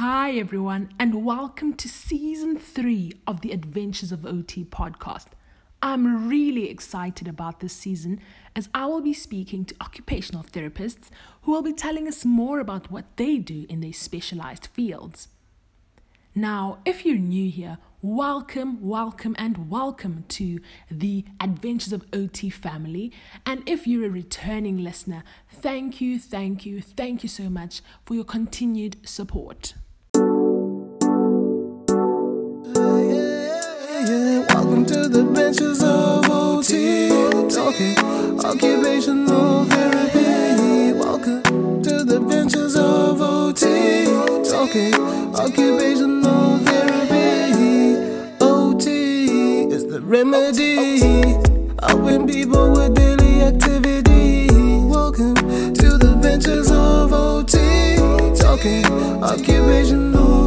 Hi, everyone, and welcome to season three of the Adventures of OT podcast. I'm really excited about this season as I will be speaking to occupational therapists who will be telling us more about what they do in their specialized fields. Now, if you're new here, welcome, welcome, and welcome to the Adventures of OT family. And if you're a returning listener, thank you, thank you, thank you so much for your continued support. To the Adventures of OT. Talking occupational therapy. Welcome to the Adventures of OT. Talking occupational therapy. OT is the remedy. Helping people with daily activity. Welcome to the Adventures of OT. Talking occupational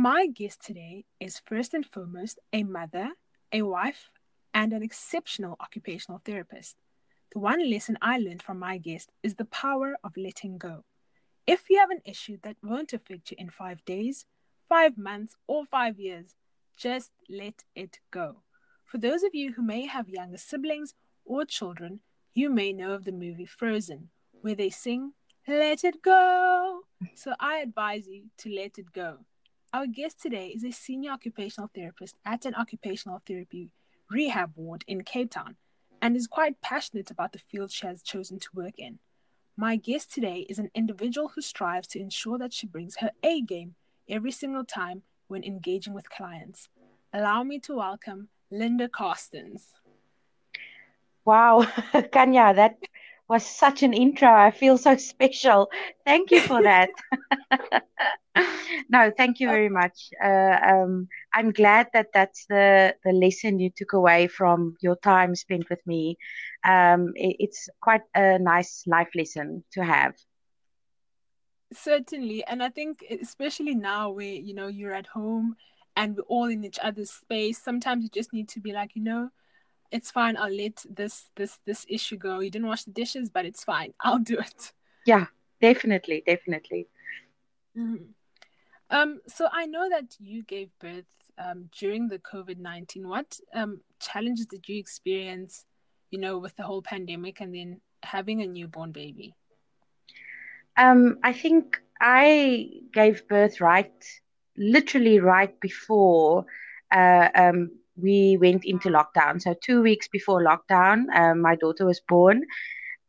My guest today is first and foremost a mother, a wife, and an exceptional occupational therapist. The one lesson I learned from my guest is the power of letting go. If you have an issue that won't affect you in five days, five months, or five years, just let it go. For those of you who may have younger siblings or children, you may know of the movie Frozen, where they sing, Let it go. So I advise you to let it go. Our guest today is a senior occupational therapist at an occupational therapy rehab ward in Cape Town and is quite passionate about the field she has chosen to work in. My guest today is an individual who strives to ensure that she brings her A game every single time when engaging with clients. Allow me to welcome Linda Carstens. Wow, Kanya, that was such an intro. I feel so special. Thank you for that. no, thank you very much. Uh, um, I'm glad that that's the, the lesson you took away from your time spent with me. Um, it, it's quite a nice life lesson to have. Certainly, and I think especially now where you know you're at home and we're all in each other's space, sometimes you just need to be like, you know, it's fine. I'll let this this this issue go. You didn't wash the dishes, but it's fine. I'll do it. Yeah, definitely, definitely. Mm-hmm. Um, so I know that you gave birth um, during the COVID nineteen. What um, challenges did you experience? You know, with the whole pandemic and then having a newborn baby. Um, I think I gave birth right, literally right before uh, um, we went into lockdown. So two weeks before lockdown, um, my daughter was born,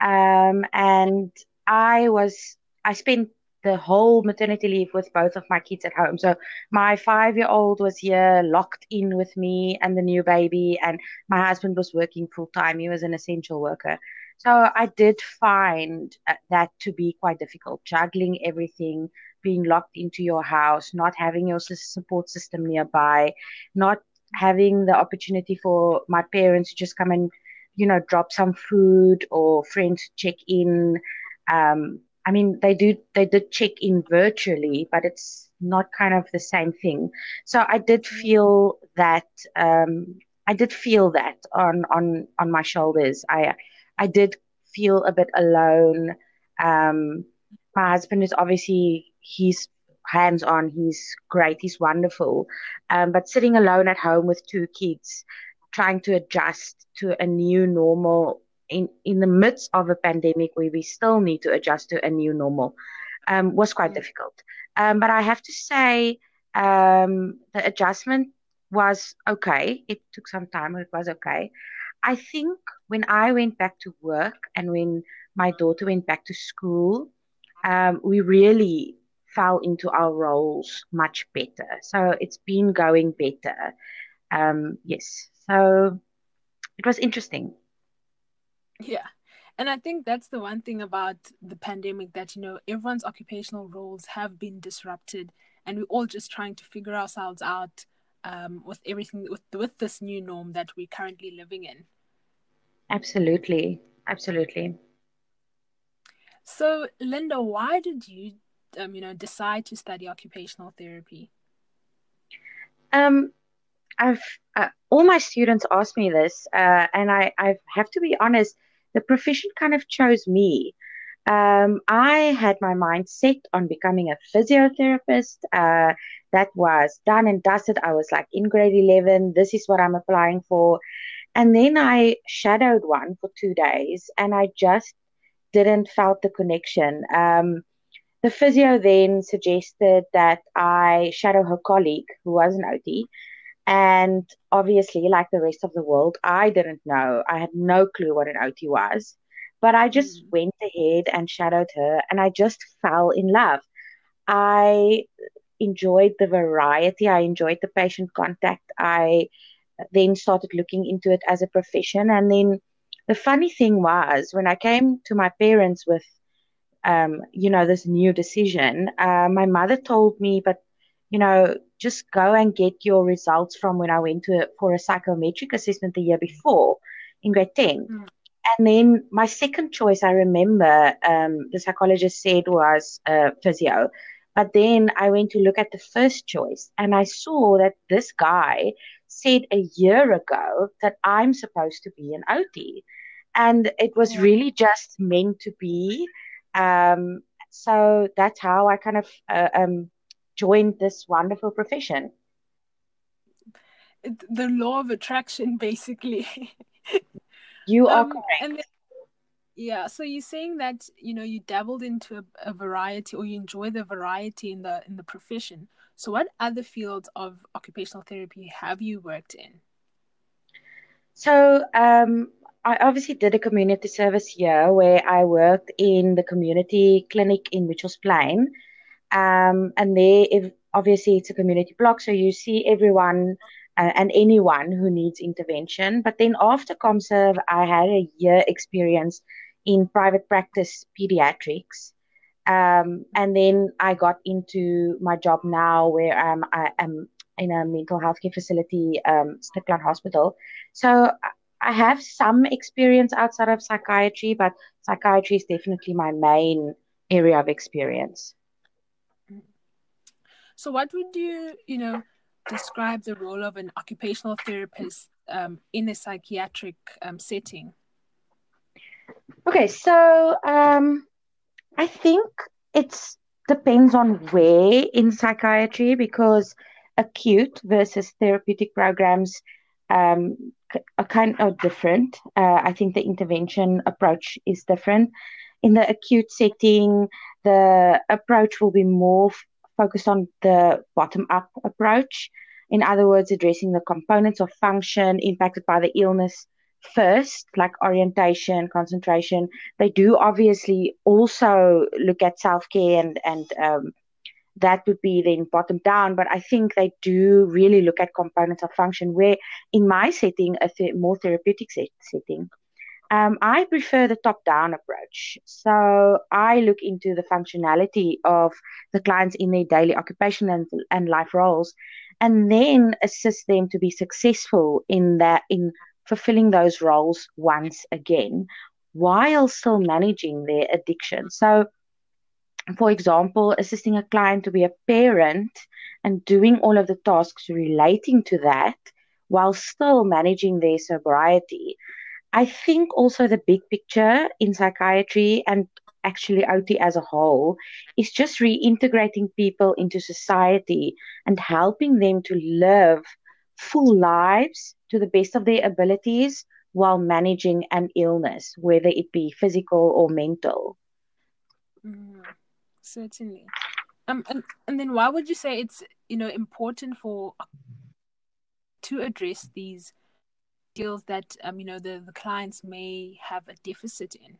um, and I was I spent the whole maternity leave with both of my kids at home. So my five year old was here locked in with me and the new baby, and my husband was working full time. He was an essential worker. So I did find uh, that to be quite difficult, juggling everything, being locked into your house, not having your support system nearby, not having the opportunity for my parents to just come and, you know, drop some food or friends check in. Um, I mean, they do they did check in virtually, but it's not kind of the same thing. So I did feel that um, I did feel that on on on my shoulders. I I did feel a bit alone. Um, my husband is obviously he's hands on. He's great. He's wonderful. Um, but sitting alone at home with two kids, trying to adjust to a new normal in, in the midst of a pandemic where we still need to adjust to a new normal um, was quite difficult. Um, but I have to say, um, the adjustment was okay. It took some time, but it was okay. I think when I went back to work and when my daughter went back to school, um, we really fell into our roles much better. So it's been going better. Um, yes. So it was interesting. Yeah. And I think that's the one thing about the pandemic that, you know, everyone's occupational roles have been disrupted and we're all just trying to figure ourselves out um, with everything, with, with this new norm that we're currently living in. Absolutely. Absolutely. So, Linda, why did you, um, you know, decide to study occupational therapy? Um, I've uh, all my students ask me this, uh, and I I have to be honest. The profession kind of chose me. Um, I had my mind set on becoming a physiotherapist. Uh, that was done and dusted. I was like in grade 11, this is what I'm applying for. And then I shadowed one for two days and I just didn't felt the connection. Um, the physio then suggested that I shadow her colleague who was an OT. And obviously, like the rest of the world, I didn't know. I had no clue what an OT was. But I just mm. went ahead and shadowed her and I just fell in love. I enjoyed the variety, I enjoyed the patient contact. I then started looking into it as a profession. And then the funny thing was, when I came to my parents with, um, you know, this new decision, uh, my mother told me, but, you know, just go and get your results from when I went to for a psychometric assessment the year before in grade 10. Mm. And then my second choice, I remember um, the psychologist said was uh, physio. But then I went to look at the first choice and I saw that this guy said a year ago that I'm supposed to be an OT. And it was really just meant to be. Um, so that's how I kind of uh, um, joined this wonderful profession. The law of attraction, basically. You are um, correct. Then, yeah, so you're saying that you know you dabbled into a, a, variety, or you enjoy the variety in the in the profession. So, what other fields of occupational therapy have you worked in? So, um, I obviously did a community service here where I worked in the community clinic in Mitchells Plain. Um, and there, if, obviously, it's a community block, so you see everyone uh, and anyone who needs intervention. But then after ComServe, I had a year experience in private practice pediatrics. Um, and then I got into my job now where I am in a mental health care facility, um, Hospital. So I have some experience outside of psychiatry, but psychiatry is definitely my main area of experience. So, what would you, you know, describe the role of an occupational therapist um, in a psychiatric um, setting? Okay, so um, I think it depends on where in psychiatry because acute versus therapeutic programs um, are kind of different. Uh, I think the intervention approach is different. In the acute setting, the approach will be more focused on the bottom up approach. In other words, addressing the components of function impacted by the illness first, like orientation, concentration. They do obviously also look at self care and, and um, that would be then bottom down. But I think they do really look at components of function, where in my setting, a th- more therapeutic set- setting, um, I prefer the top down approach. So I look into the functionality of the clients in their daily occupation and, and life roles, and then assist them to be successful in that, in fulfilling those roles once again, while still managing their addiction. So, for example, assisting a client to be a parent and doing all of the tasks relating to that while still managing their sobriety I think also the big picture in psychiatry and actually OT as a whole is just reintegrating people into society and helping them to live full lives to the best of their abilities while managing an illness, whether it be physical or mental. Mm, certainly. Um, and, and then why would you say it's you know important for to address these skills that um, you know the, the clients may have a deficit in?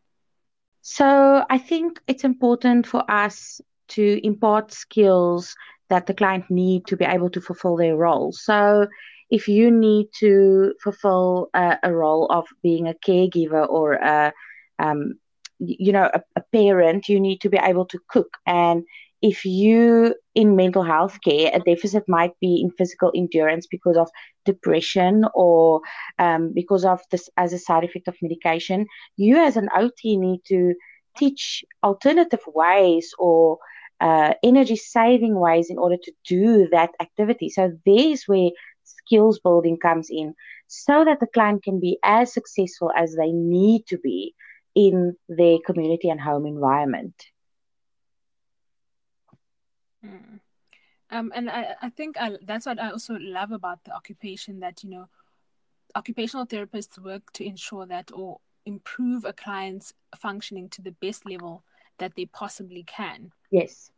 So I think it's important for us to impart skills that the client need to be able to fulfill their role. So if you need to fulfill a, a role of being a caregiver or a um, you know a, a, parent, you need to be able to cook and if you in mental health care, a deficit might be in physical endurance because of depression or um, because of this as a side effect of medication. You, as an OT, need to teach alternative ways or uh, energy saving ways in order to do that activity. So, there's where skills building comes in so that the client can be as successful as they need to be in their community and home environment. Mm. Um, and I, I think I, that's what I also love about the occupation that, you know, occupational therapists work to ensure that or improve a client's functioning to the best level that they possibly can. Yes.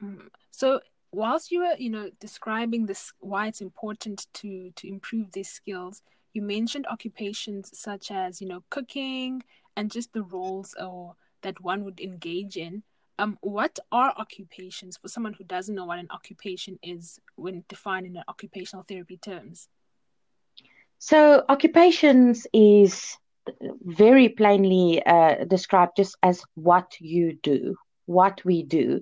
Mm. So whilst you were, you know, describing this why it's important to to improve these skills, you mentioned occupations such as, you know, cooking and just the roles or that one would engage in. Um, what are occupations for someone who doesn't know what an occupation is when defined in occupational therapy terms? So, occupations is very plainly uh, described just as what you do, what we do.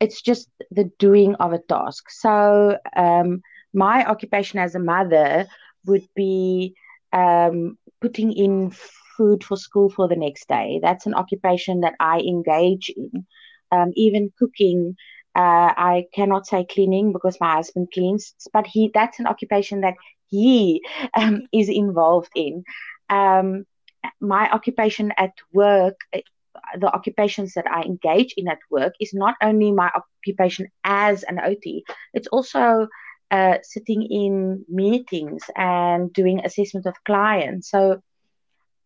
It's just the doing of a task. So, um, my occupation as a mother would be um, putting in food for school for the next day. That's an occupation that I engage in um, even cooking. Uh, I cannot say cleaning because my husband cleans, but he that's an occupation that he um, is involved in. Um, my occupation at work, eh, the occupations that I engage in at work, is not only my occupation as an OT, it's also uh, sitting in meetings and doing assessment of clients. So,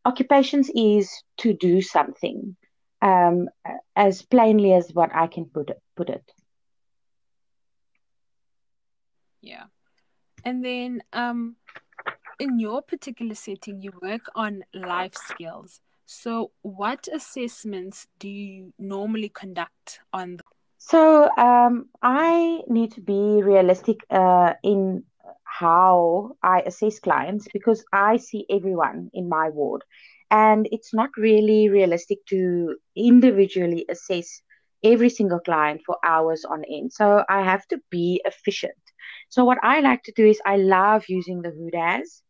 occupations is to do something um, as plainly as what I can put it, put it. Yeah. And then um, in your particular setting, you work on life skills. So, what assessments do you normally conduct on? The- so, um, I need to be realistic uh, in how I assess clients because I see everyone in my ward and it's not really realistic to individually assess every single client for hours on end. So I have to be efficient. So what I like to do is I love using the Hoodas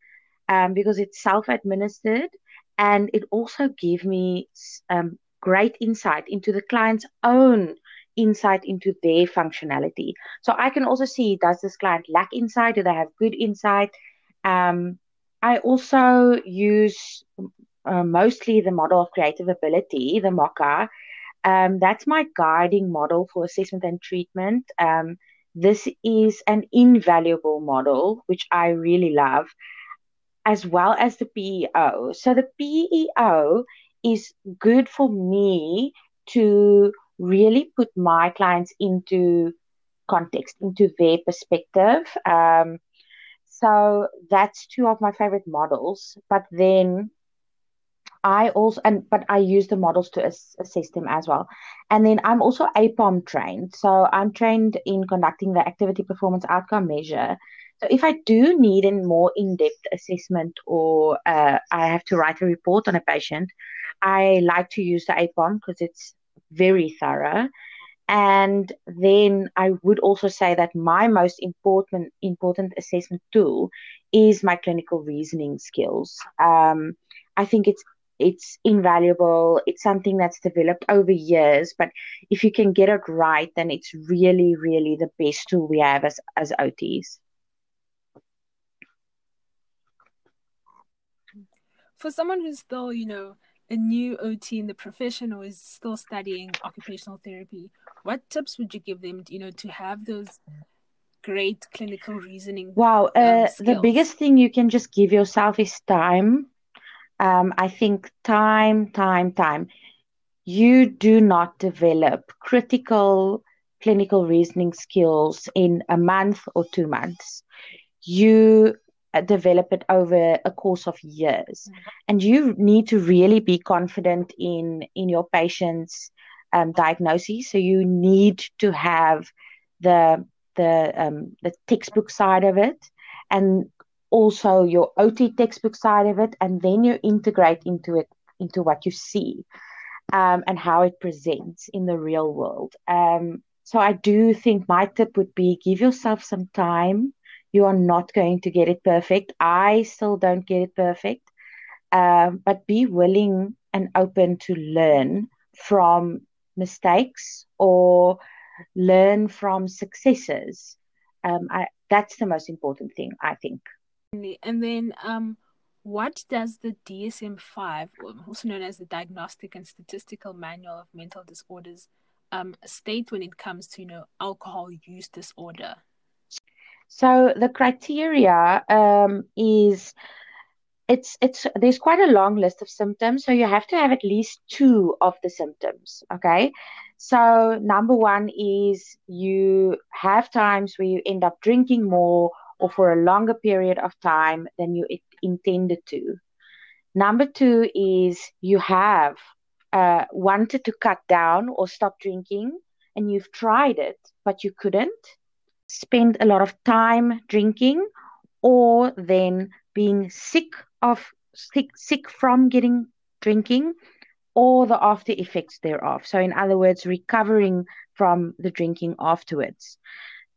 um, because it's self-administered and it also gives me um, great insight into the client's own insight into their functionality. So I can also see does this client lack insight? Do they have good insight? Um, I also use uh, mostly the model of creative ability, the MOCA. Um, that's my guiding model for assessment and treatment. Um, this is an invaluable model, which I really love, as well as the PEO. So the PEO is good for me to really put my clients into context, into their perspective. Um, so that's two of my favorite models. But then I also and but I use the models to ass- assess them as well. And then I'm also APOM trained, so I'm trained in conducting the activity performance outcome measure. So if I do need a more in-depth assessment or uh, I have to write a report on a patient, I like to use the APOM because it's very thorough. And then I would also say that my most important important assessment tool is my clinical reasoning skills. Um, I think it's it's invaluable. It's something that's developed over years, but if you can get it right, then it's really, really the best tool we have as, as OTs. For someone who's still, you know, a new OT in the profession or is still studying occupational therapy, what tips would you give them, you know, to have those great clinical reasoning? Wow, uh, um, the biggest thing you can just give yourself is time um, I think time, time, time. You do not develop critical clinical reasoning skills in a month or two months. You uh, develop it over a course of years, mm-hmm. and you need to really be confident in in your patient's um, diagnosis. So you need to have the the um, the textbook side of it, and also your OT textbook side of it, and then you integrate into it into what you see um, and how it presents in the real world. Um, so I do think my tip would be give yourself some time. You are not going to get it perfect. I still don't get it perfect, um, but be willing and open to learn from mistakes or learn from successes. Um, I, that's the most important thing, I think. And then, um, What does the DSM 5, also known as the Diagnostic and Statistical Manual of Mental Disorders, um, state when it comes to you know alcohol use disorder? So the criteria um, is it's it's there's quite a long list of symptoms so you have to have at least two of the symptoms okay? So number one is you have times where you end up drinking more or for a longer period of time than you intended to. Number two is you have uh, wanted to cut down or stop drinking and you've tried it but you couldn't spend a lot of time drinking or then being sick of sick, sick from getting drinking or the after effects thereof. So, in other words, recovering from the drinking afterwards.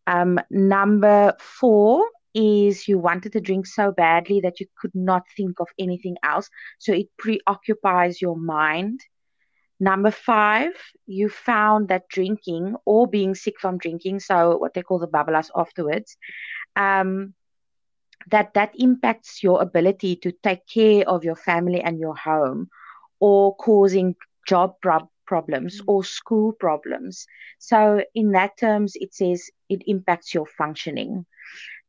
Um, number four is you wanted to drink so badly that you could not think of anything else. So it preoccupies your mind. Number five, you found that drinking or being sick from drinking, so what they call the babbelas afterwards, um, that that impacts your ability to take care of your family and your home or causing job prob- problems mm. or school problems so in that terms it says it impacts your functioning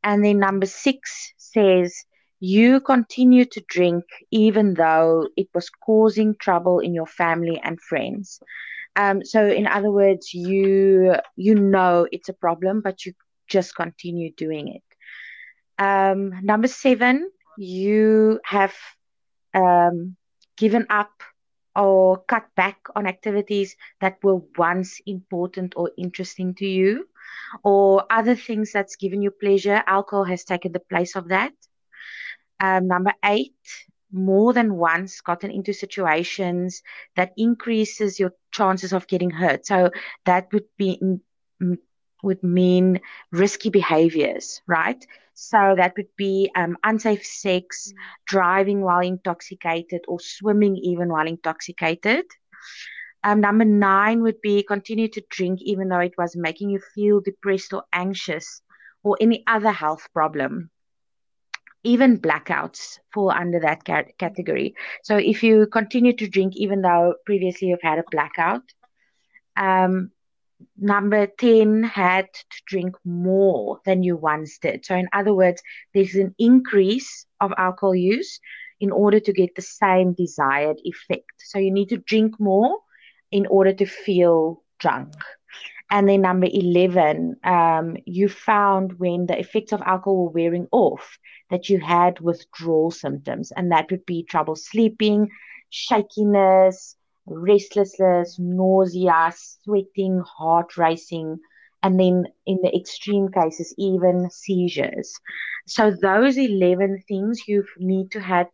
and then number 6 says you continue to drink even though it was causing trouble in your family and friends um, so in other words you you know it's a problem but you just continue doing it um, number seven, you have um, given up or cut back on activities that were once important or interesting to you, or other things that's given you pleasure. Alcohol has taken the place of that. Um, number eight, more than once gotten into situations that increases your chances of getting hurt. So that would be would mean risky behaviors, right? So that would be um, unsafe sex, driving while intoxicated, or swimming even while intoxicated. Um, number nine would be continue to drink even though it was making you feel depressed or anxious or any other health problem. Even blackouts fall under that category. So if you continue to drink even though previously you've had a blackout, um, number 10 had to drink more than you once did. So, in other words, there's an increase of alcohol use in order to get the same desired effect. So, you need to drink more in order to feel drunk. And then, number 11, um, you found when the effects of alcohol were wearing off that you had withdrawal symptoms, and that would be trouble sleeping, shakiness restlessness, nausea, sweating, heart racing, and then in the extreme cases, even seizures. So, those 11 things you need to have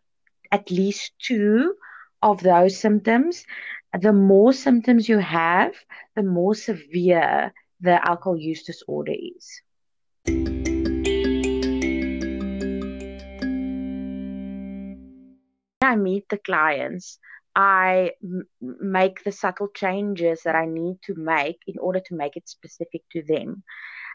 at least two of those symptoms. The more symptoms you have, the more severe the alcohol use disorder is. I meet the clients, I m- make the subtle changes that I need to make in order to make it specific to them.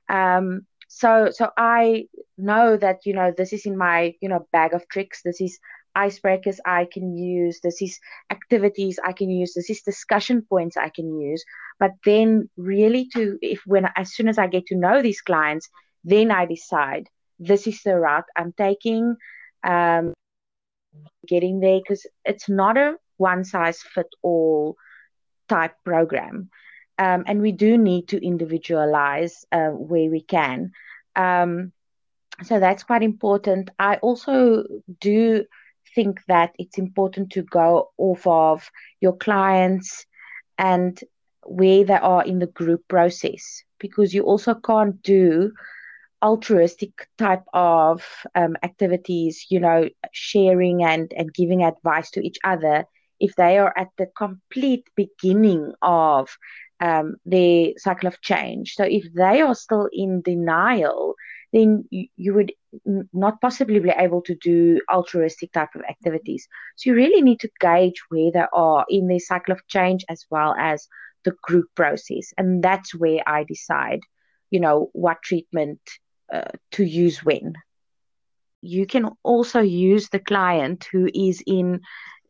Um, so, so I know that you know this is in my you know bag of tricks. This is icebreakers I can use. This is activities I can use. This is discussion points I can use. But then, really, to if when as soon as I get to know these clients, then I decide this is the route I'm taking. Um, getting there because it's not a one size fit all type program. Um, and we do need to individualize uh, where we can. Um, so that's quite important. I also do think that it's important to go off of your clients and where they are in the group process because you also can't do altruistic type of um, activities, you know, sharing and, and giving advice to each other if they are at the complete beginning of um, their cycle of change. So if they are still in denial, then you, you would not possibly be able to do altruistic type of activities. So you really need to gauge where they are in their cycle of change as well as the group process. And that's where I decide, you know, what treatment uh, to use when. you can also use the client who is in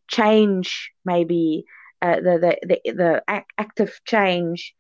change, maybe uh, the, the, the, the active change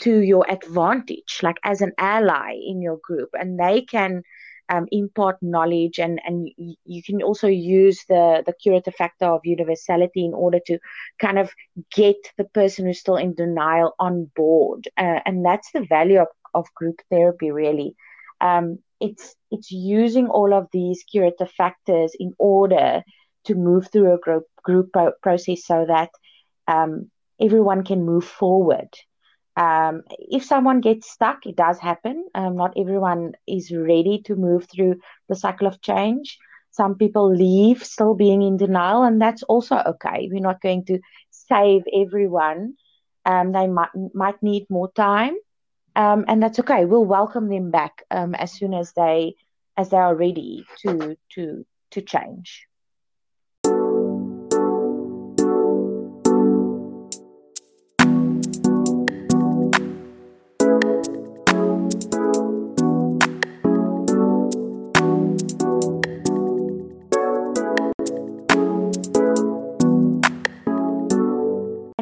to your advantage, like as an ally in your group, and they can um, impart knowledge and and you can also use the the curative factor of universality in order to kind of get the person who's still in denial on board. Uh, and that's the value of, of group therapy really. Um, it's it's using all of these curative factors in order to move through a group group process so that um, everyone can move forward um, if someone gets stuck, it does happen. Um, not everyone is ready to move through the cycle of change. Some people leave still being in denial, and that's also okay. We're not going to save everyone. Um, they might might need more time, um, and that's okay. We'll welcome them back um, as soon as they as they are ready to to to change.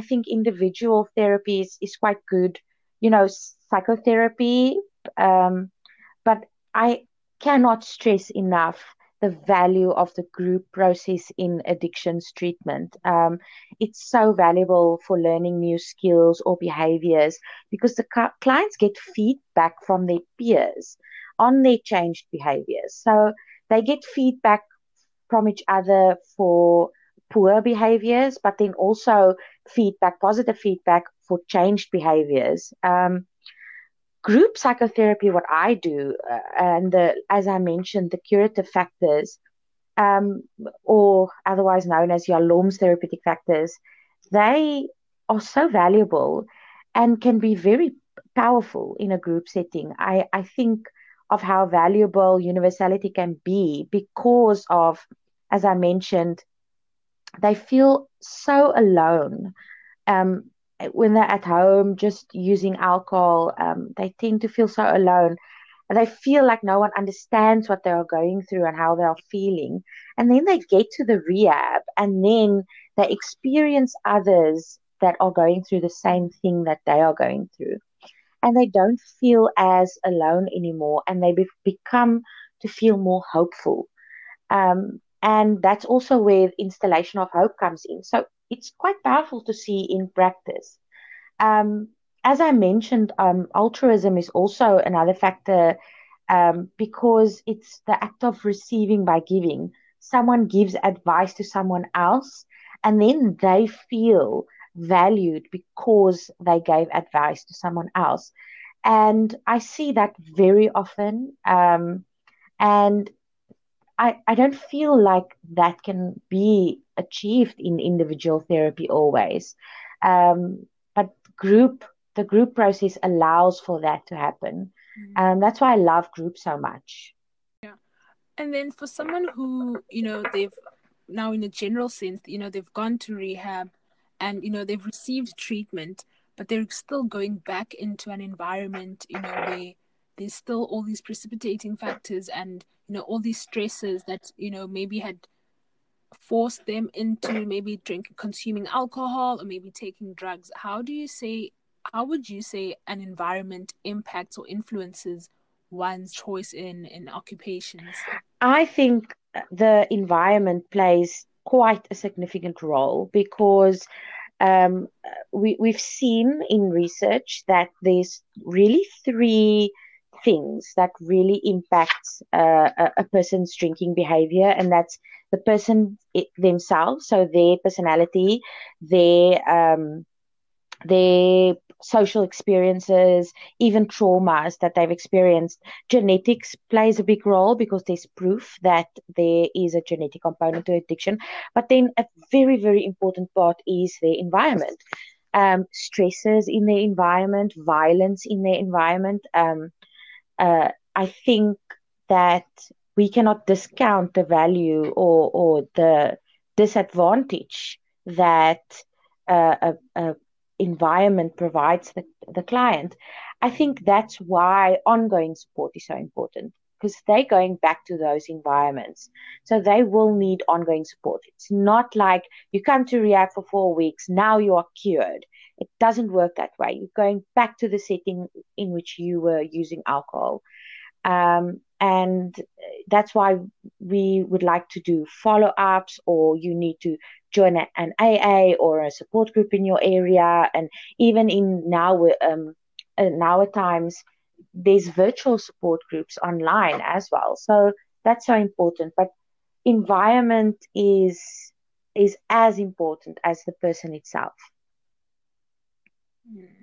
Think individual therapy is, is quite good, you know, psychotherapy. Um, but I cannot stress enough the value of the group process in addictions treatment. Um, it's so valuable for learning new skills or behaviors because the clients get feedback from their peers on their changed behaviors. So they get feedback from each other for poor behaviors, but then also feedback, positive feedback for changed behaviors. Um, group psychotherapy, what I do, uh, and the, as I mentioned, the curative factors, um, or otherwise known as Yalom's therapeutic factors, they are so valuable and can be very powerful in a group setting. I, I think of how valuable universality can be because of, as I mentioned, they feel so alone. Um, when they're at home just using alcohol, um, they tend to feel so alone. And they feel like no one understands what they are going through and how they are feeling. And then they get to the rehab and then they experience others that are going through the same thing that they are going through. And they don't feel as alone anymore and they be- become to feel more hopeful. Um, and that's also where instillation of hope comes in. So it's quite powerful to see in practice. Um, as I mentioned, um, altruism is also another factor um, because it's the act of receiving by giving. Someone gives advice to someone else, and then they feel valued because they gave advice to someone else. And I see that very often. Um, and I, I don't feel like that can be achieved in individual therapy always. Um, but group, the group process allows for that to happen. Mm-hmm. Um, that's why I love group so much. Yeah. And then for someone who, you know, they've now in a general sense, you know, they've gone to rehab and, you know, they've received treatment, but they're still going back into an environment, you know, where there's still all these precipitating factors and you know all these stresses that you know maybe had forced them into maybe drinking consuming alcohol or maybe taking drugs. How do you say how would you say an environment impacts or influences one's choice in in occupations? I think the environment plays quite a significant role because um, we, we've seen in research that there's really three things that really impact uh, a, a, person's drinking behavior, and that's the person it, themselves, so their personality, their um, their social experiences, even traumas that they've experienced. Genetics plays a big role because there's proof that there is a genetic component to addiction. But then a very, very important part is the environment. Um, stresses in their environment, violence in their environment, um, uh, I think that we cannot discount the value or, or the disadvantage that uh, a, a environment provides the, the client. I think that's why ongoing support is so important. Because they're going back to those environments. So they will need ongoing support. It's not like you come to rehab for four weeks, now you are cured. It doesn't work that way. You're going back to the setting in which you were using alcohol. Um, and that's why we would like to do follow ups, or you need to join an AA or a support group in your area. And even in now, um, now at times, there's virtual support groups online as well. So that's so important. But environment is is as important as the person itself. Hmm,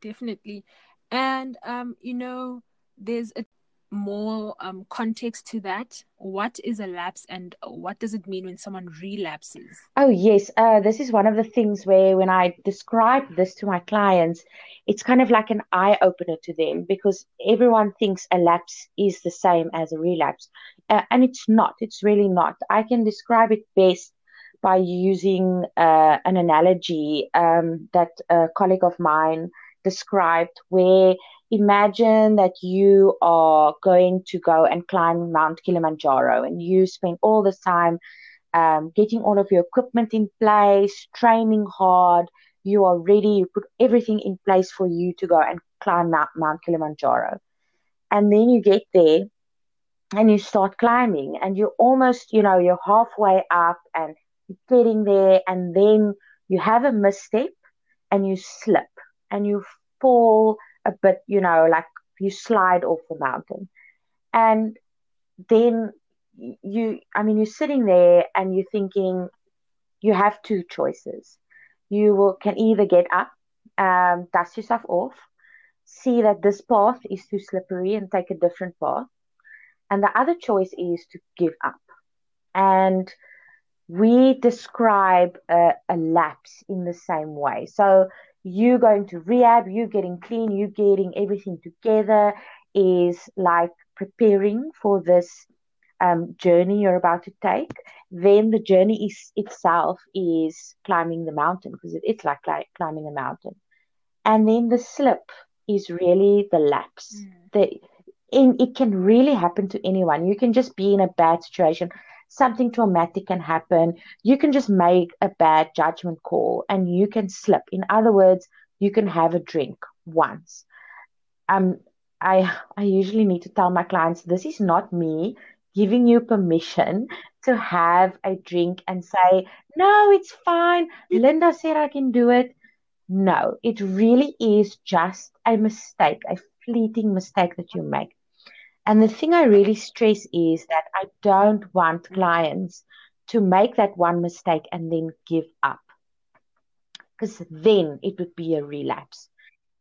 definitely. And um, you know, there's a more um, context to that? What is a lapse and what does it mean when someone relapses? Oh, yes. Uh, this is one of the things where when I describe this to my clients, it's kind of like an eye opener to them because everyone thinks a lapse is the same as a relapse. Uh, and it's not, it's really not. I can describe it best by using uh, an analogy um, that a colleague of mine described where imagine that you are going to go and climb Mount Kilimanjaro and you spend all this time um, getting all of your equipment in place, training hard. You are ready, you put everything in place for you to go and climb Mount, Mount Kilimanjaro. And then you get there and you start climbing, and you're almost, you know, you're halfway up and you're getting there, and then you have a misstep and you slip and you fall a bit, you know, like you slide off the mountain. And then you, I mean, you're sitting there and you're thinking, you have two choices. You will can either get up, um, dust yourself off, see that this path is too slippery and take a different path. And the other choice is to give up. And we describe a, a lapse in the same way. So you going to rehab, you getting clean, you getting everything together is like preparing for this um, journey you're about to take. Then the journey is itself is climbing the mountain because it, it's like, like climbing a mountain. And then the slip is really the lapse. Mm. The in, it can really happen to anyone. You can just be in a bad situation something traumatic can happen. You can just make a bad judgment call and you can slip. In other words, you can have a drink once. Um, I I usually need to tell my clients this is not me giving you permission to have a drink and say, no, it's fine. Linda said I can do it. No, it really is just a mistake, a fleeting mistake that you make. And the thing I really stress is that I don't want clients to make that one mistake and then give up. Because then it would be a relapse.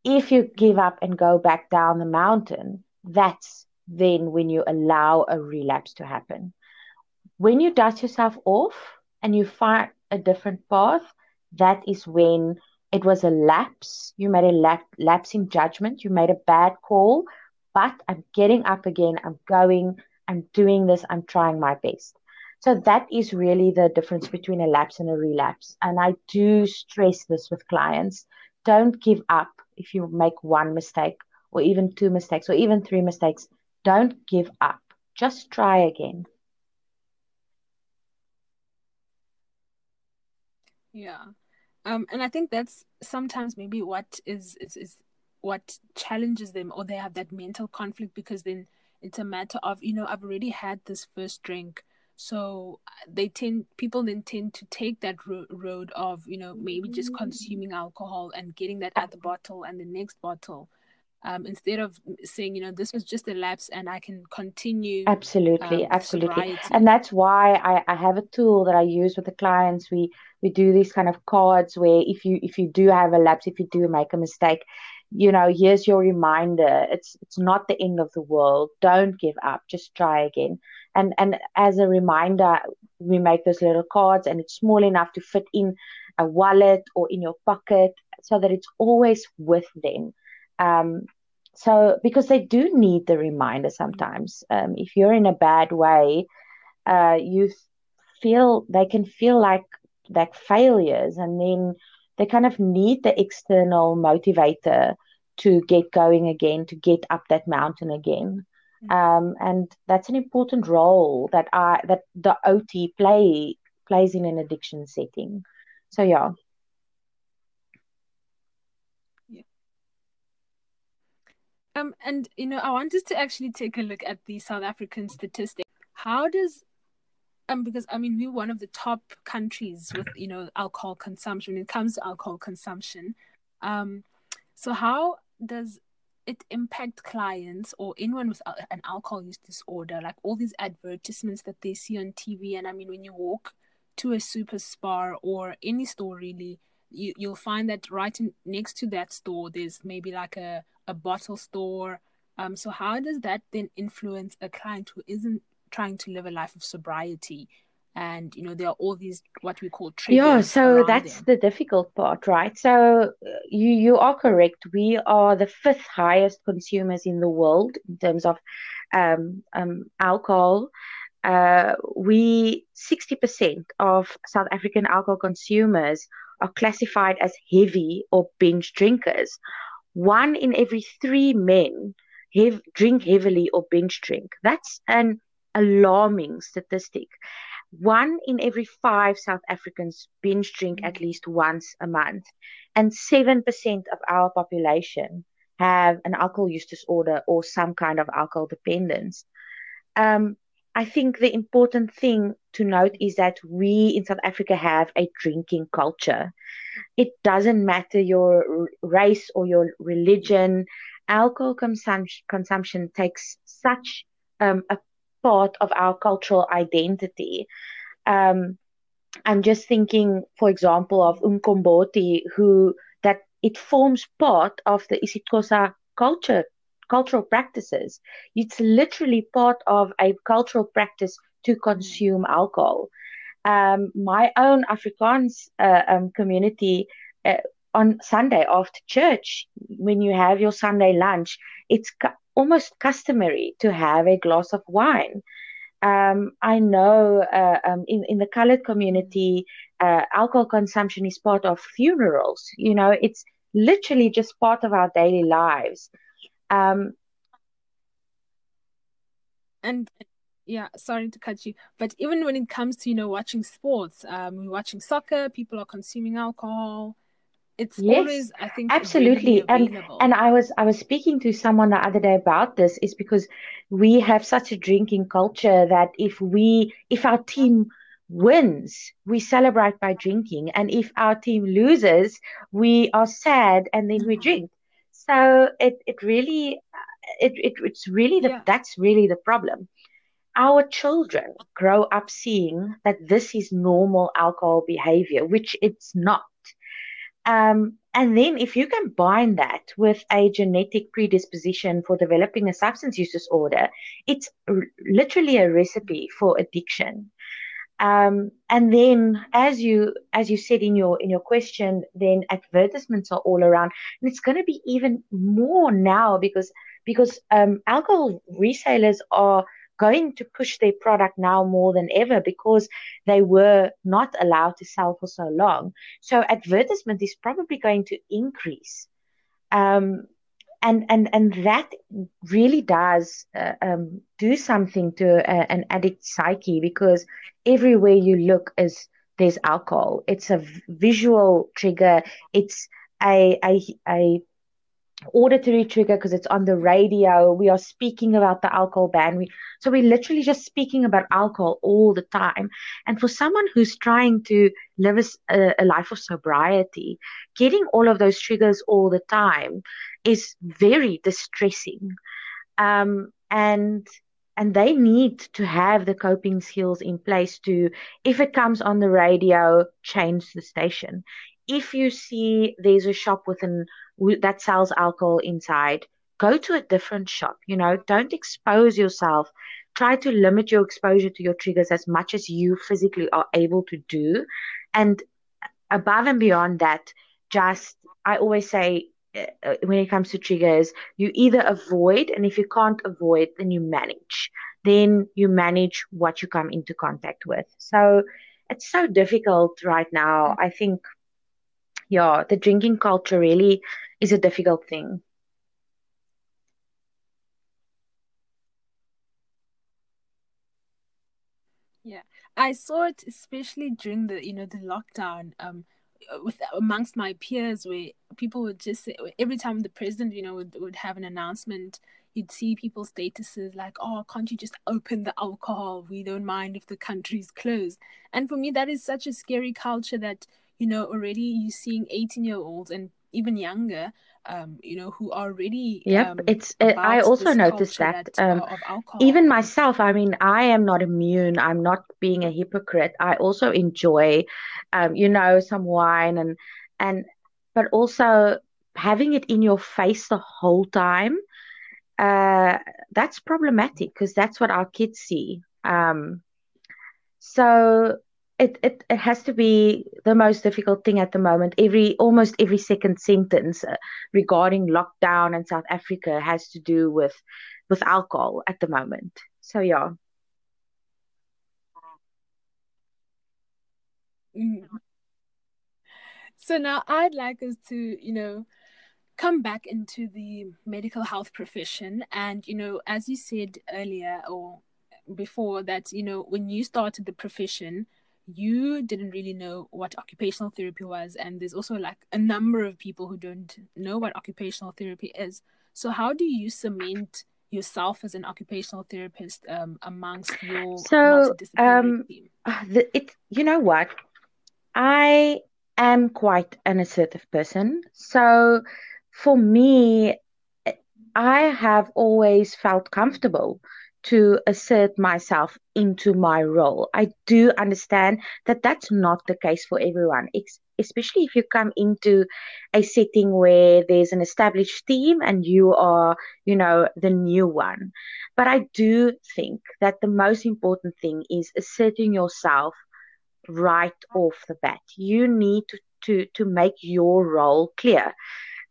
If you give up and go back down the mountain, that's then when you allow a relapse to happen. When you dust yourself off and you find a different path, that is when it was a lapse. You made a lap, lapse in judgment. You made a bad call but I'm getting up again. I'm going. I'm doing this. I'm trying my best. So that is really the difference between a lapse and a relapse. And I do stress this with clients. Don't give up if you make one mistake or even two mistakes or even three mistakes. Don't give up. Just try again. Yeah. Um, and I think that's sometimes maybe what is, is, is what challenges them or they have that mental conflict because then it's a matter of you know i've already had this first drink. So uh, they tend people then tend to take that ro- road of you know maybe just consuming alcohol and getting that other bottle and the next bottle. Um, instead of saying you know this was just a lapse and i can continue absolutely um, absolutely. sobriety. and that's why I, I have a tool that i use with the clients. We we do these kind of cards where if you if you do have a lapse if you do make a mistake you know here's your reminder. It's it's not the end of the world. Don't give up. Just try again. And and as a reminder we make those little cards and it's small enough to fit in a wallet or in your pocket so that it's always with them. Um, so because they do need the reminder sometimes. Um, if you're in a bad way uh, you feel they can feel like like failures and then they kind of need the external motivator to get going again, to get up that mountain again. Um, and that's an important role that I that the OT play plays in an addiction setting. So yeah. Um, and you know, I wanted to actually take a look at the South African statistic. How does um because I mean we're one of the top countries with you know alcohol consumption when it comes to alcohol consumption. Um, so how does it impact clients or anyone with an alcohol use disorder? Like all these advertisements that they see on TV, and I mean when you walk to a SuperSpar or any store really, you you'll find that right in, next to that store there's maybe like a a bottle store. Um, so how does that then influence a client who isn't trying to live a life of sobriety? And you know there are all these what we call triggers. Yeah, so that's them. the difficult part, right? So uh, you you are correct. We are the fifth highest consumers in the world in terms of um, um, alcohol. Uh, we 60% of South African alcohol consumers are classified as heavy or binge drinkers one in every three men have, drink heavily or binge drink. That's an alarming statistic. One in every five South Africans binge drink at least once a month, and 7% of our population have an alcohol use disorder or some kind of alcohol dependence. Um, I think the important thing to note is that we in South Africa have a drinking culture. It doesn't matter your race or your religion. Alcohol consumption, consumption takes such um, a part of our cultural identity. Um, I'm just thinking, for example, of umqombothi, who that it forms part of the isiXhosa culture cultural practices. It's literally part of a cultural practice to consume alcohol. Um, my own Afrikaans uh, um, community uh, on Sunday after church, when you have your Sunday lunch, it's cu- almost customary to have a glass of wine. Um, I know uh, um, in, in the colored community, uh, alcohol consumption is part of funerals. You know, it's literally just part of our daily lives. Um, and yeah, sorry to cut you, but even when it comes to you know watching sports, um, watching soccer, people are consuming alcohol. It's yes, always, I think, absolutely. And and I was I was speaking to someone the other day about this. Is because we have such a drinking culture that if we if our team wins, we celebrate by drinking, and if our team loses, we are sad and then we mm-hmm. drink so it it really it, it it's really the yeah. that's really the problem our children grow up seeing that this is normal alcohol behavior which it's not um, and then if you combine that with a genetic predisposition for developing a substance use disorder it's r- literally a recipe for addiction. Um, and then as you as you said in your in your question then advertisements are all around. And it's going to be even more now because because um, alcohol resellers are going to push their product now more than ever because they were not allowed to sell for so long so advertisement is probably going to increase um, and and and that really does uh, um, do something to a, an addict psyche because everywhere you look is there's alcohol. It's a visual trigger. It's a a a auditory trigger because it's on the radio. We are speaking about the alcohol ban. We, so we're literally just speaking about alcohol all the time. And for someone who's trying to live a, a life of sobriety, getting all of those triggers all the time is very distressing. Um, and and they need to have the coping skills in place to if it comes on the radio change the station if you see there's a shop with an that sells alcohol inside go to a different shop you know don't expose yourself try to limit your exposure to your triggers as much as you physically are able to do and above and beyond that just i always say uh, when it comes to triggers, you either avoid, and if you can't avoid, then you manage. Then you manage what you come into contact with. So it's so difficult right now. I think, yeah, the drinking culture really is a difficult thing. Yeah, I saw it especially during the you know the lockdown. Um, with amongst my peers, where people would just say every time the president you know would, would have an announcement, you'd see people's statuses like, oh, can't you just open the alcohol? We don't mind if the country's closed. And for me, that is such a scary culture that you know already you're seeing 18 year olds and even younger um, you know, who are already. Yep, um, it's. Uh, I also noticed that that um, uh, even myself, I mean, I am not immune. I'm not being a hypocrite. I also enjoy, um, you know, some wine and and but also having it in your face the whole time. Uh, that's problematic because that's what our kids see. Um, so it, it it has to be the most difficult thing at the moment. Every almost every second sentence uh, regarding lockdown in South Africa has to do with with alcohol at the moment. So yeah. Mm. So now I'd like us to, you know, come back into the medical health profession. And, you know, as you said earlier or before, that, you know, when you started the profession, you didn't really know what occupational therapy was. And there's also like a number of people who don't know what occupational therapy is. So, how do you cement yourself as an occupational therapist um, amongst your So um, team? uh, the, it you know what? I am quite an assertive person. So for me, I have always felt comfortable to assert myself into my role. I do understand that that's not the case for everyone, especially if you come into a setting where there's an established team and you are, you know, the new one. But I do think that the most important thing is asserting yourself right off the bat. You need to, to, to make your role clear.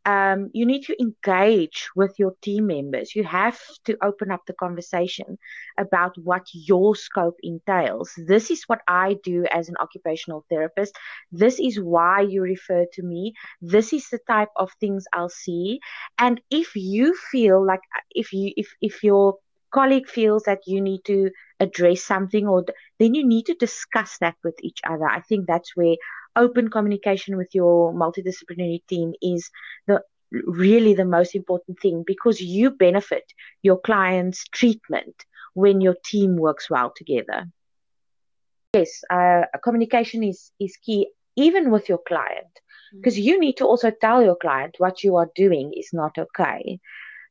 Um, you need to engage with your team members. You have to open up the conversation about what your scope entails. This is what I do as an occupational therapist. This is why you refer to me. This is the type of things I'll see. And if you feel like if you if if your colleague feels that you need to address something or then you need to discuss that with each other. I think that's where open communication with your multidisciplinary team is the really the most important thing because you benefit your client's treatment when your team works well together. Yes, uh, communication is is key even with your client because you need to also tell your client what you are doing is not okay.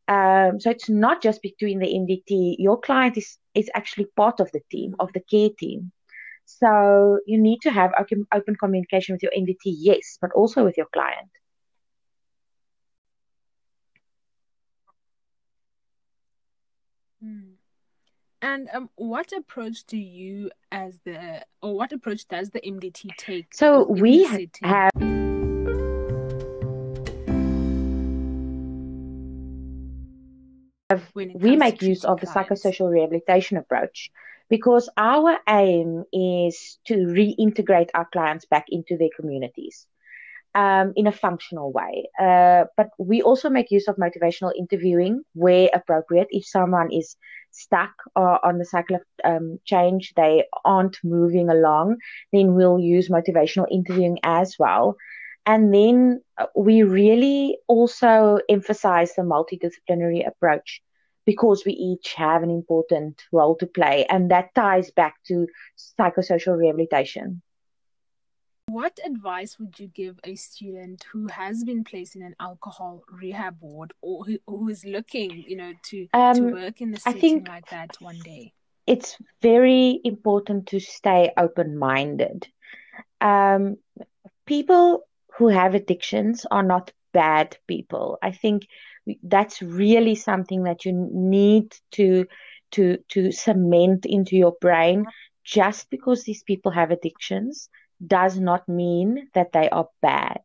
Um, so it's not just between the MDT. Your client is is actually part of the team of the care team. So you need to have open, communication with your MDT, yes, but also with your client. Mm. And um, what approach do you, as the, or what approach does the MDT take So we have we make use of the clients? psychosocial rehabilitation approach because our aim is to reintegrate our clients back into their communities um, in a functional way. Uh, but we also make use of motivational interviewing where appropriate. If someone is stuck or on the cycle of um, change, they aren't moving along, then we'll use motivational interviewing as well. And then uh, we really also emphasize the multidisciplinary approach because we each have an important role to play. And that ties back to psychosocial rehabilitation. What advice would you give a student who has been placed in an alcohol rehab ward or who, who is looking, you know, to, to Um, work in the setting like that one day? it's very important to stay open minded. Um, people who have addictions are not bad people. I think that's really something that you need to to to cement into your brain. Just because these people have addictions does not mean that they are bad.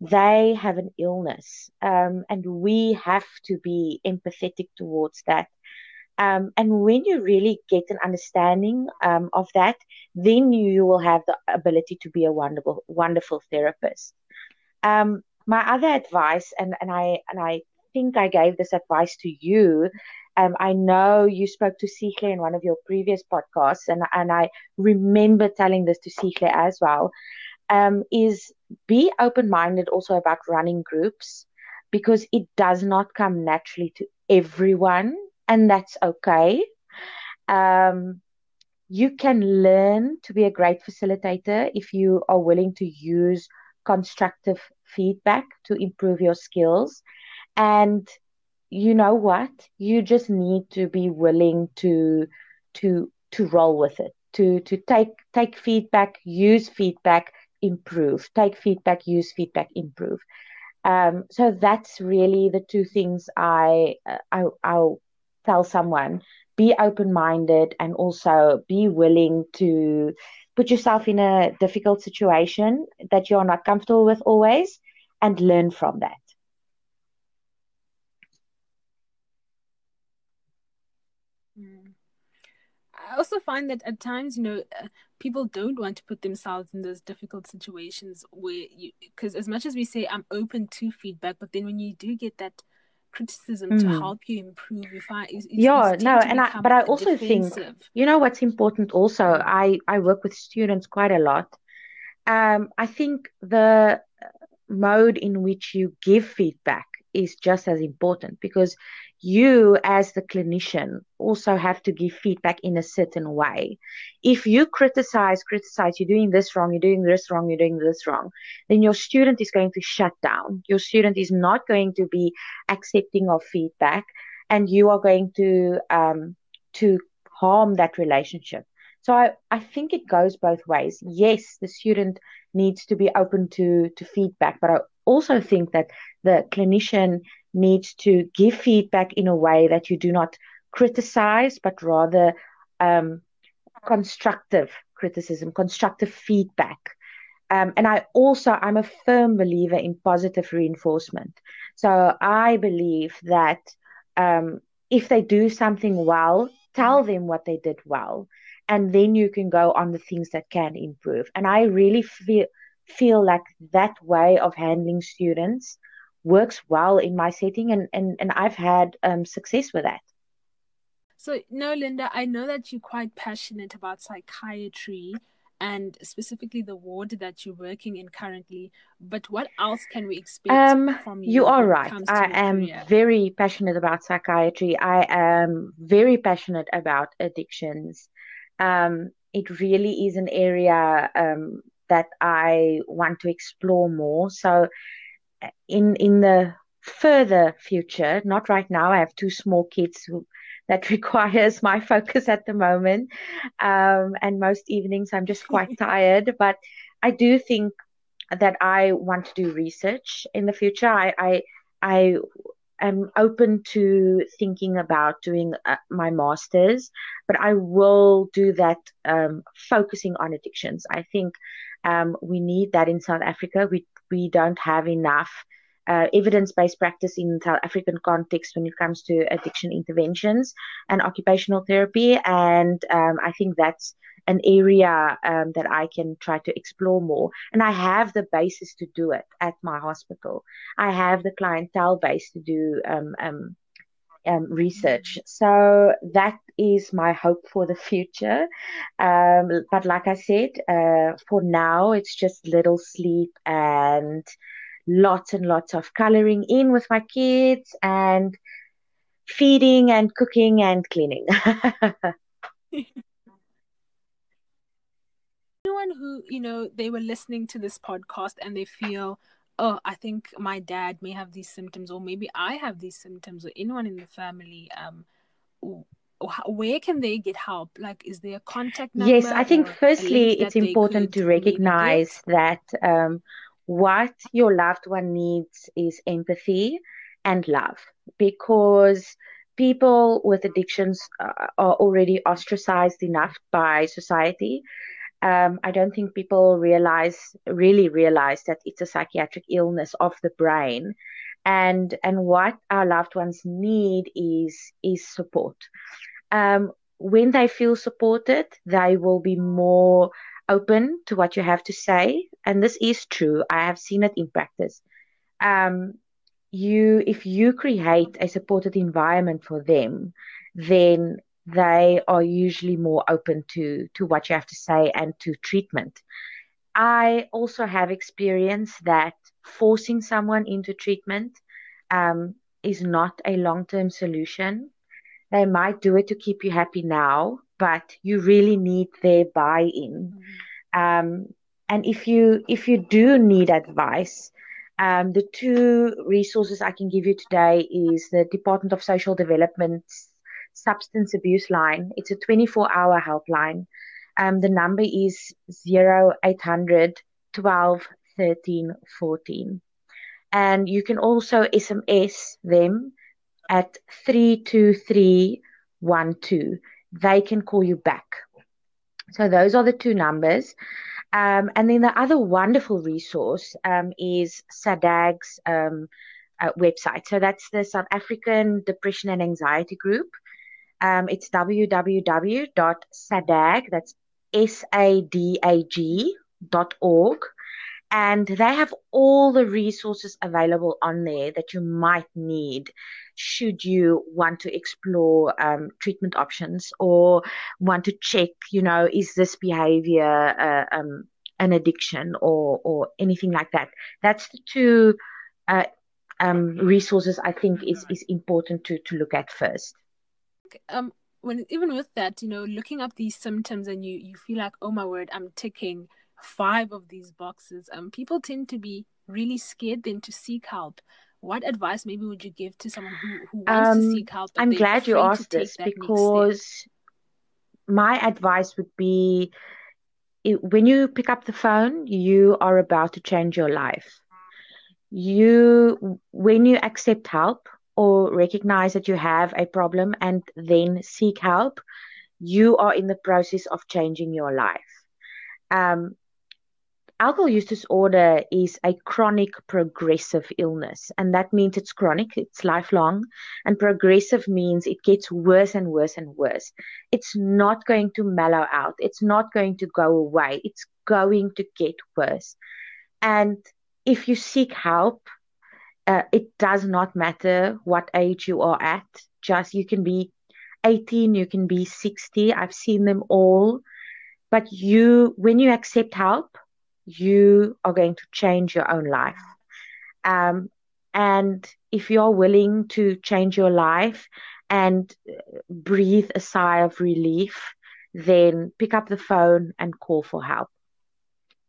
They have an illness, um, and we have to be empathetic towards that. Um, and when you really get an understanding um, of that, then you, will have the ability to be a wonderful, wonderful therapist. Um, my other advice, and, and I and I think I gave this advice to you, Um, I know you spoke to Sihle in one of your previous podcasts, and, and I remember telling this to Sihle as well. Um, is be open minded also about running groups because it does not come naturally to everyone, and that's okay. Um, you can learn to be a great facilitator if you are willing to use constructive feedback to improve your skills. And you know what? You just need to be willing to to to roll with it, to to take take feedback, use feedback, improve. Take feedback, use feedback, improve. Um, so that's really the two things I, uh, I I'll tell someone be open minded and also be willing to put yourself in a difficult situation that you're not comfortable with always and learn from that. Mm. I also find that at times, you know, uh, people don't want to put themselves in those difficult situations where you, because as much as we say I'm open to feedback, but then when you do get that criticism mm. to help you improve you find it's, it's, yeah no and i but i also defensive. think you know what's important also i i work with students quite a lot um i think the mode in which you give feedback is just as important because you as the clinician also have to give feedback in a certain way. If you criticize criticize you're doing this wrong you're doing this wrong you're doing this wrong then your student is going to shut down. Your student is not going to be accepting of feedback and you are going to um, to harm that relationship. So I, I think it goes both ways. Yes the student needs to be open to to feedback but i also think that the clinician needs to give feedback in a way that you do not criticize, but rather um, constructive criticism, constructive feedback. Um, and I also, I'm a firm believer in positive reinforcement. So I believe that um, if they do something well, tell them what they did well. And then you can go on the things that can improve. And I really feel feel like that way of handling students works well in my setting and and, and I've had um, success with that. So no, Linda, I know that you're quite passionate about psychiatry and specifically the ward that you're working in currently. But what else can we expect um, from you? You are right. I am career? very passionate about psychiatry. I am very passionate about addictions. Um, it really is an area um, that I want to explore more. So in in the further future, not right now. I have two small kids who that requires my focus at the moment, um, and most evenings I'm just quite tired. But I do think that I want to do research in the future. I I, I am open to thinking about doing uh, my masters, but I will do that um, focusing on addictions. I think um, we need that in South Africa. We we don't have enough uh, evidence-based practice in South African context when it comes to addiction interventions and occupational therapy, and um, I think that's an area um, that I can try to explore more. And I have the basis to do it at my hospital. I have the clientele base to do um, um, um, research. So that is my hope for the future. Um, but like I said, uh, for now, it's just little sleep and lots and lots of coloring in with my kids and feeding and cooking and cleaning. Anyone who, you know, they were listening to this podcast and they feel oh, I think my dad may have these symptoms, or maybe I have these symptoms, or anyone in the family, um, where can they get help? Like, is there a contact number? Yes, I think firstly, it's important to recognize that um, what your loved one needs is empathy and love because people with addictions uh, are already ostracized enough by society um, I don't think people realize really realize that it's a psychiatric illness of the brain, and and what our loved ones need is is support. Um, when they feel supported, they will be more open to what you have to say, and this is true. I have seen it in practice. Um, you if you create a supported environment for them, then they are usually more open to to what you have to say and to treatment. I also have experience that forcing someone into treatment um, is not a long term solution. They might do it to keep you happy now, but you really need their buy in. Um, and if you if you do need advice, um, the two resources I can give you today is the Department of Social Development's substance abuse line. It's a 24 hour helpline. Um, the number is 0800 12 13 14. And you can also SMS them at 32312. They can call you back. So those are the two numbers. Um, and then the other wonderful resource um, is SADAG's um, uh, website. So that's the South African Depression and Anxiety Group. Um, it's www.sadag, that's S-A-D-A-G dot org. And they have all the resources available on there that you might need should you want to explore um, treatment options or want to check, you know, is this behavior uh, um, an addiction or, or anything like that? That's the two uh, um, resources I think is, is important to, to look at first. Um, when even with that, you know, looking up these symptoms and you you feel like, oh my word, I'm ticking five of these boxes. Um, people tend to be really scared then to seek help. What advice maybe would you give to someone who, who wants um, to seek help? I'm glad you asked this because my advice would be it, when you pick up the phone, you are about to change your life. You, when you accept help, or recognize that you have a problem and then seek help, you are in the process of changing your life. Um, alcohol use disorder is a chronic progressive illness, and that means it's chronic, it's lifelong, and progressive means it gets worse and worse and worse. It's not going to mellow out, it's not going to go away, it's going to get worse. And if you seek help, uh, it does not matter what age you are at. Just you can be 18, you can be 60. I've seen them all. But you, when you accept help, you are going to change your own life. Um, and if you're willing to change your life and breathe a sigh of relief, then pick up the phone and call for help.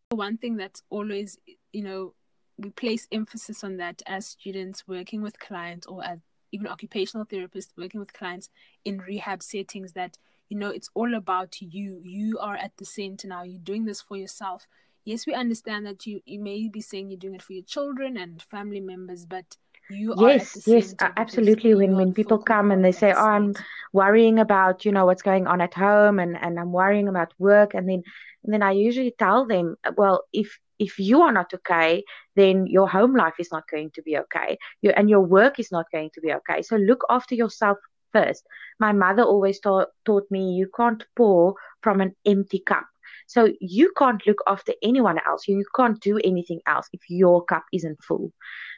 One thing that's always, you know, we place emphasis on that as students working with clients or as even occupational therapists working with clients in rehab settings that you know it's all about you. You are at the center now. You're doing this for yourself. Yes we understand that you you may be saying you're doing it for your children and family members but you yes yes absolutely. when when people come and they say oh i'm worrying about you know what's going on at home and and i'm worrying about work and then and then i usually tell them well if if you are not okay, then your home life is not going to be okay. You, and your work is not going to be okay. So look after yourself first. My mother always taught, taught me you can't pour from an empty cup. So you can't look after anyone else. You can't do anything else if your cup isn't full.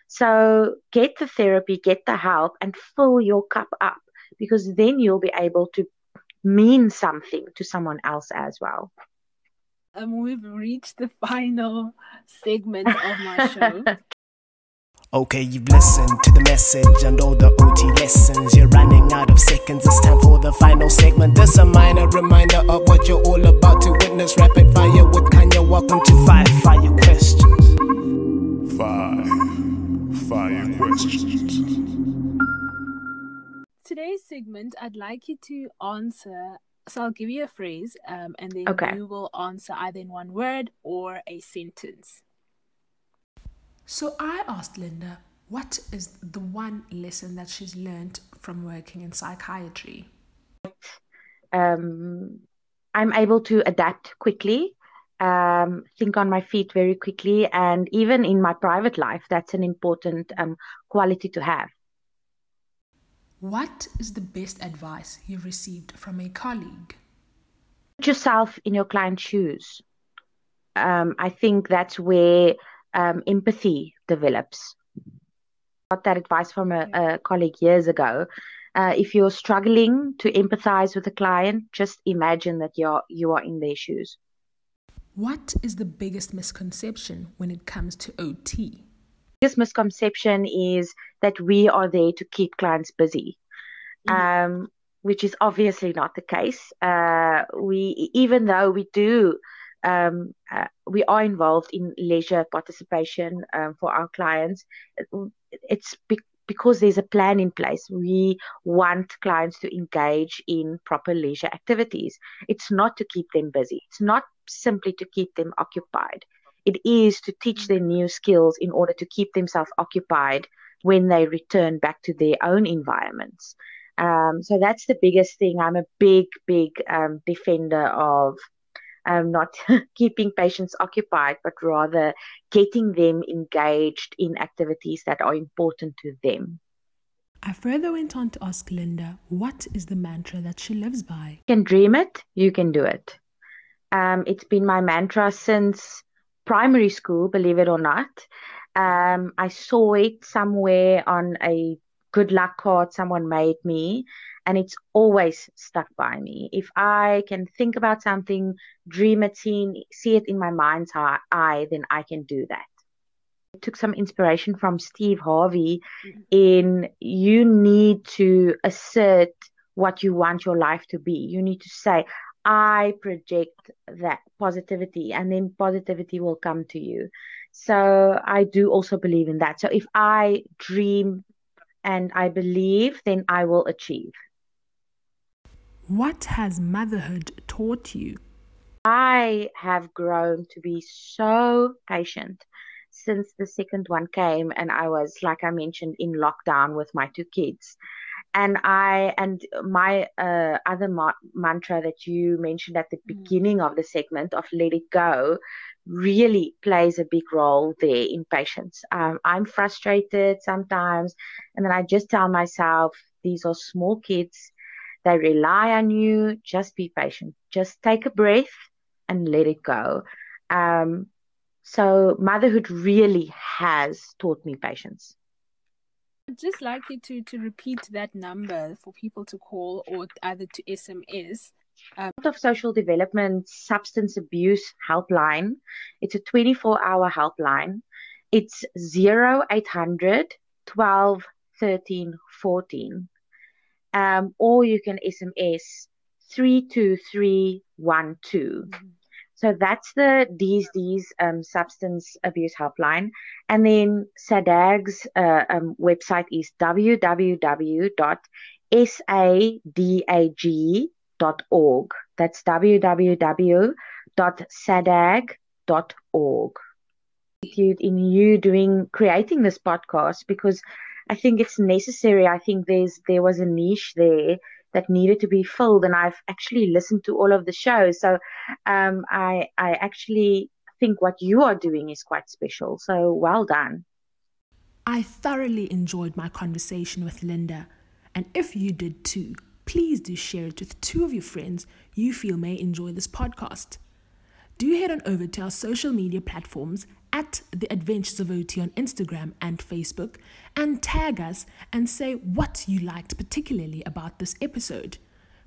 So get the therapy, get the help, and fill your cup up because then you'll be able to mean something to someone else as well um, we've reached the final segment of my show. Okay, you've listened to the message and all the OT lessons. You're running out of seconds. It's time for the final segment. This a minor reminder of what you're all about to witness. Rapid fire with Kanye. Welcome to five fire questions. Five fire questions. Today's segment, I'd like you to answer so I'll give you a phrase, um, and then okay. you will answer either in one word or a sentence. So I asked Linda, what is the one lesson that she's learned from working in psychiatry? Um, I'm able to adapt quickly, um, think on my feet very quickly, and even in my private life, that's an important um, quality to have. What is the best advice you've received from a colleague? Put yourself in your client's shoes. Um, I think that's where um, empathy develops. got that advice from a, a colleague years ago. Uh, if you're struggling to empathize with a client, just imagine that you're you are in their shoes. What is the biggest misconception when it comes to OT? Biggest misconception is that we are there to keep clients busy, mm-hmm. um, which is obviously not the case. Uh, we even though we do um, uh, we are involved in leisure participation um, for our clients. It's be- because there's a plan in place. We want clients to engage in proper leisure activities. It's not to keep them busy. It's not simply to keep them occupied. It is to teach them new skills in order to keep themselves occupied when they return back to their own environments. Um, so that's the biggest thing. I'm a big, big um, defender of um, not keeping patients occupied, but rather getting them engaged in activities that are important to them. I further went on to ask Linda, what is the mantra that she lives by? You can dream it, you can do it. Um, it's been my mantra since primary school, believe it or not. Um, I saw it somewhere on a good luck card someone made me and it's always stuck by me. If I can think about something, dream it, see, see it in my mind's eye, then I can do that. I took some inspiration from Steve Harvey mm-hmm. in you need to assert what you want your life to be. You need to say, I project that positivity, and then positivity will come to you. So I do also believe in that. So if I dream and I believe, then I will achieve. What has motherhood taught you? I have grown to be so patient since the second one came and I was like I mentioned in lockdown with my two kids and I and my uh, other ma- mantra that you mentioned at the mm. beginning of the segment of let it go really plays a big role there in patience. Um, I'm frustrated sometimes, and then I just tell myself these are small kids. They rely on you. Just be patient. Just take a breath and let it go. Um, so motherhood really has taught me patience. I'd just like you to, to repeat that number for people to call or either to SMS. Um, of Social Development Substance Abuse Helpline. It's a 24 hour helpline. It's 0800 12 13 14 um, or you can SMS 32312. Mm-hmm. So that's the DSD's um, substance abuse helpline. And then SADAG's uh, um, website is www.sadag.org. That's www.sadag.org. In you doing creating this podcast because I think it's necessary. I think there's there was a niche there that needed to be filled, and I've actually listened to all of the shows. So um, I I actually think what you are doing is quite special. So well done. I thoroughly enjoyed my conversation with Linda, and if you did too, please do share it with two of your friends you feel may enjoy this podcast. Do head on over to our social media platforms at the Adventures of OT on Instagram and Facebook and tag us and say what you liked particularly about this episode.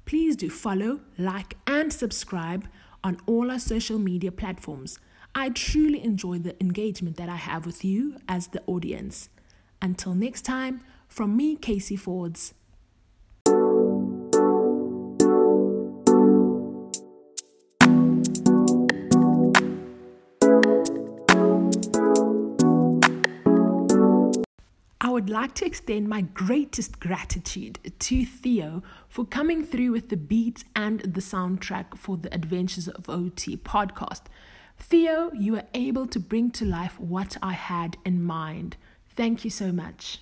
Please do follow, like, and subscribe on all our social media platforms. I truly enjoy the engagement that I have with you as the audience. Until next time, from me, Casey Fords. Would like to extend my greatest gratitude to Theo for coming through with the beats and the soundtrack for the Adventures of OT podcast. Theo, you were able to bring to life what I had in mind. Thank you so much.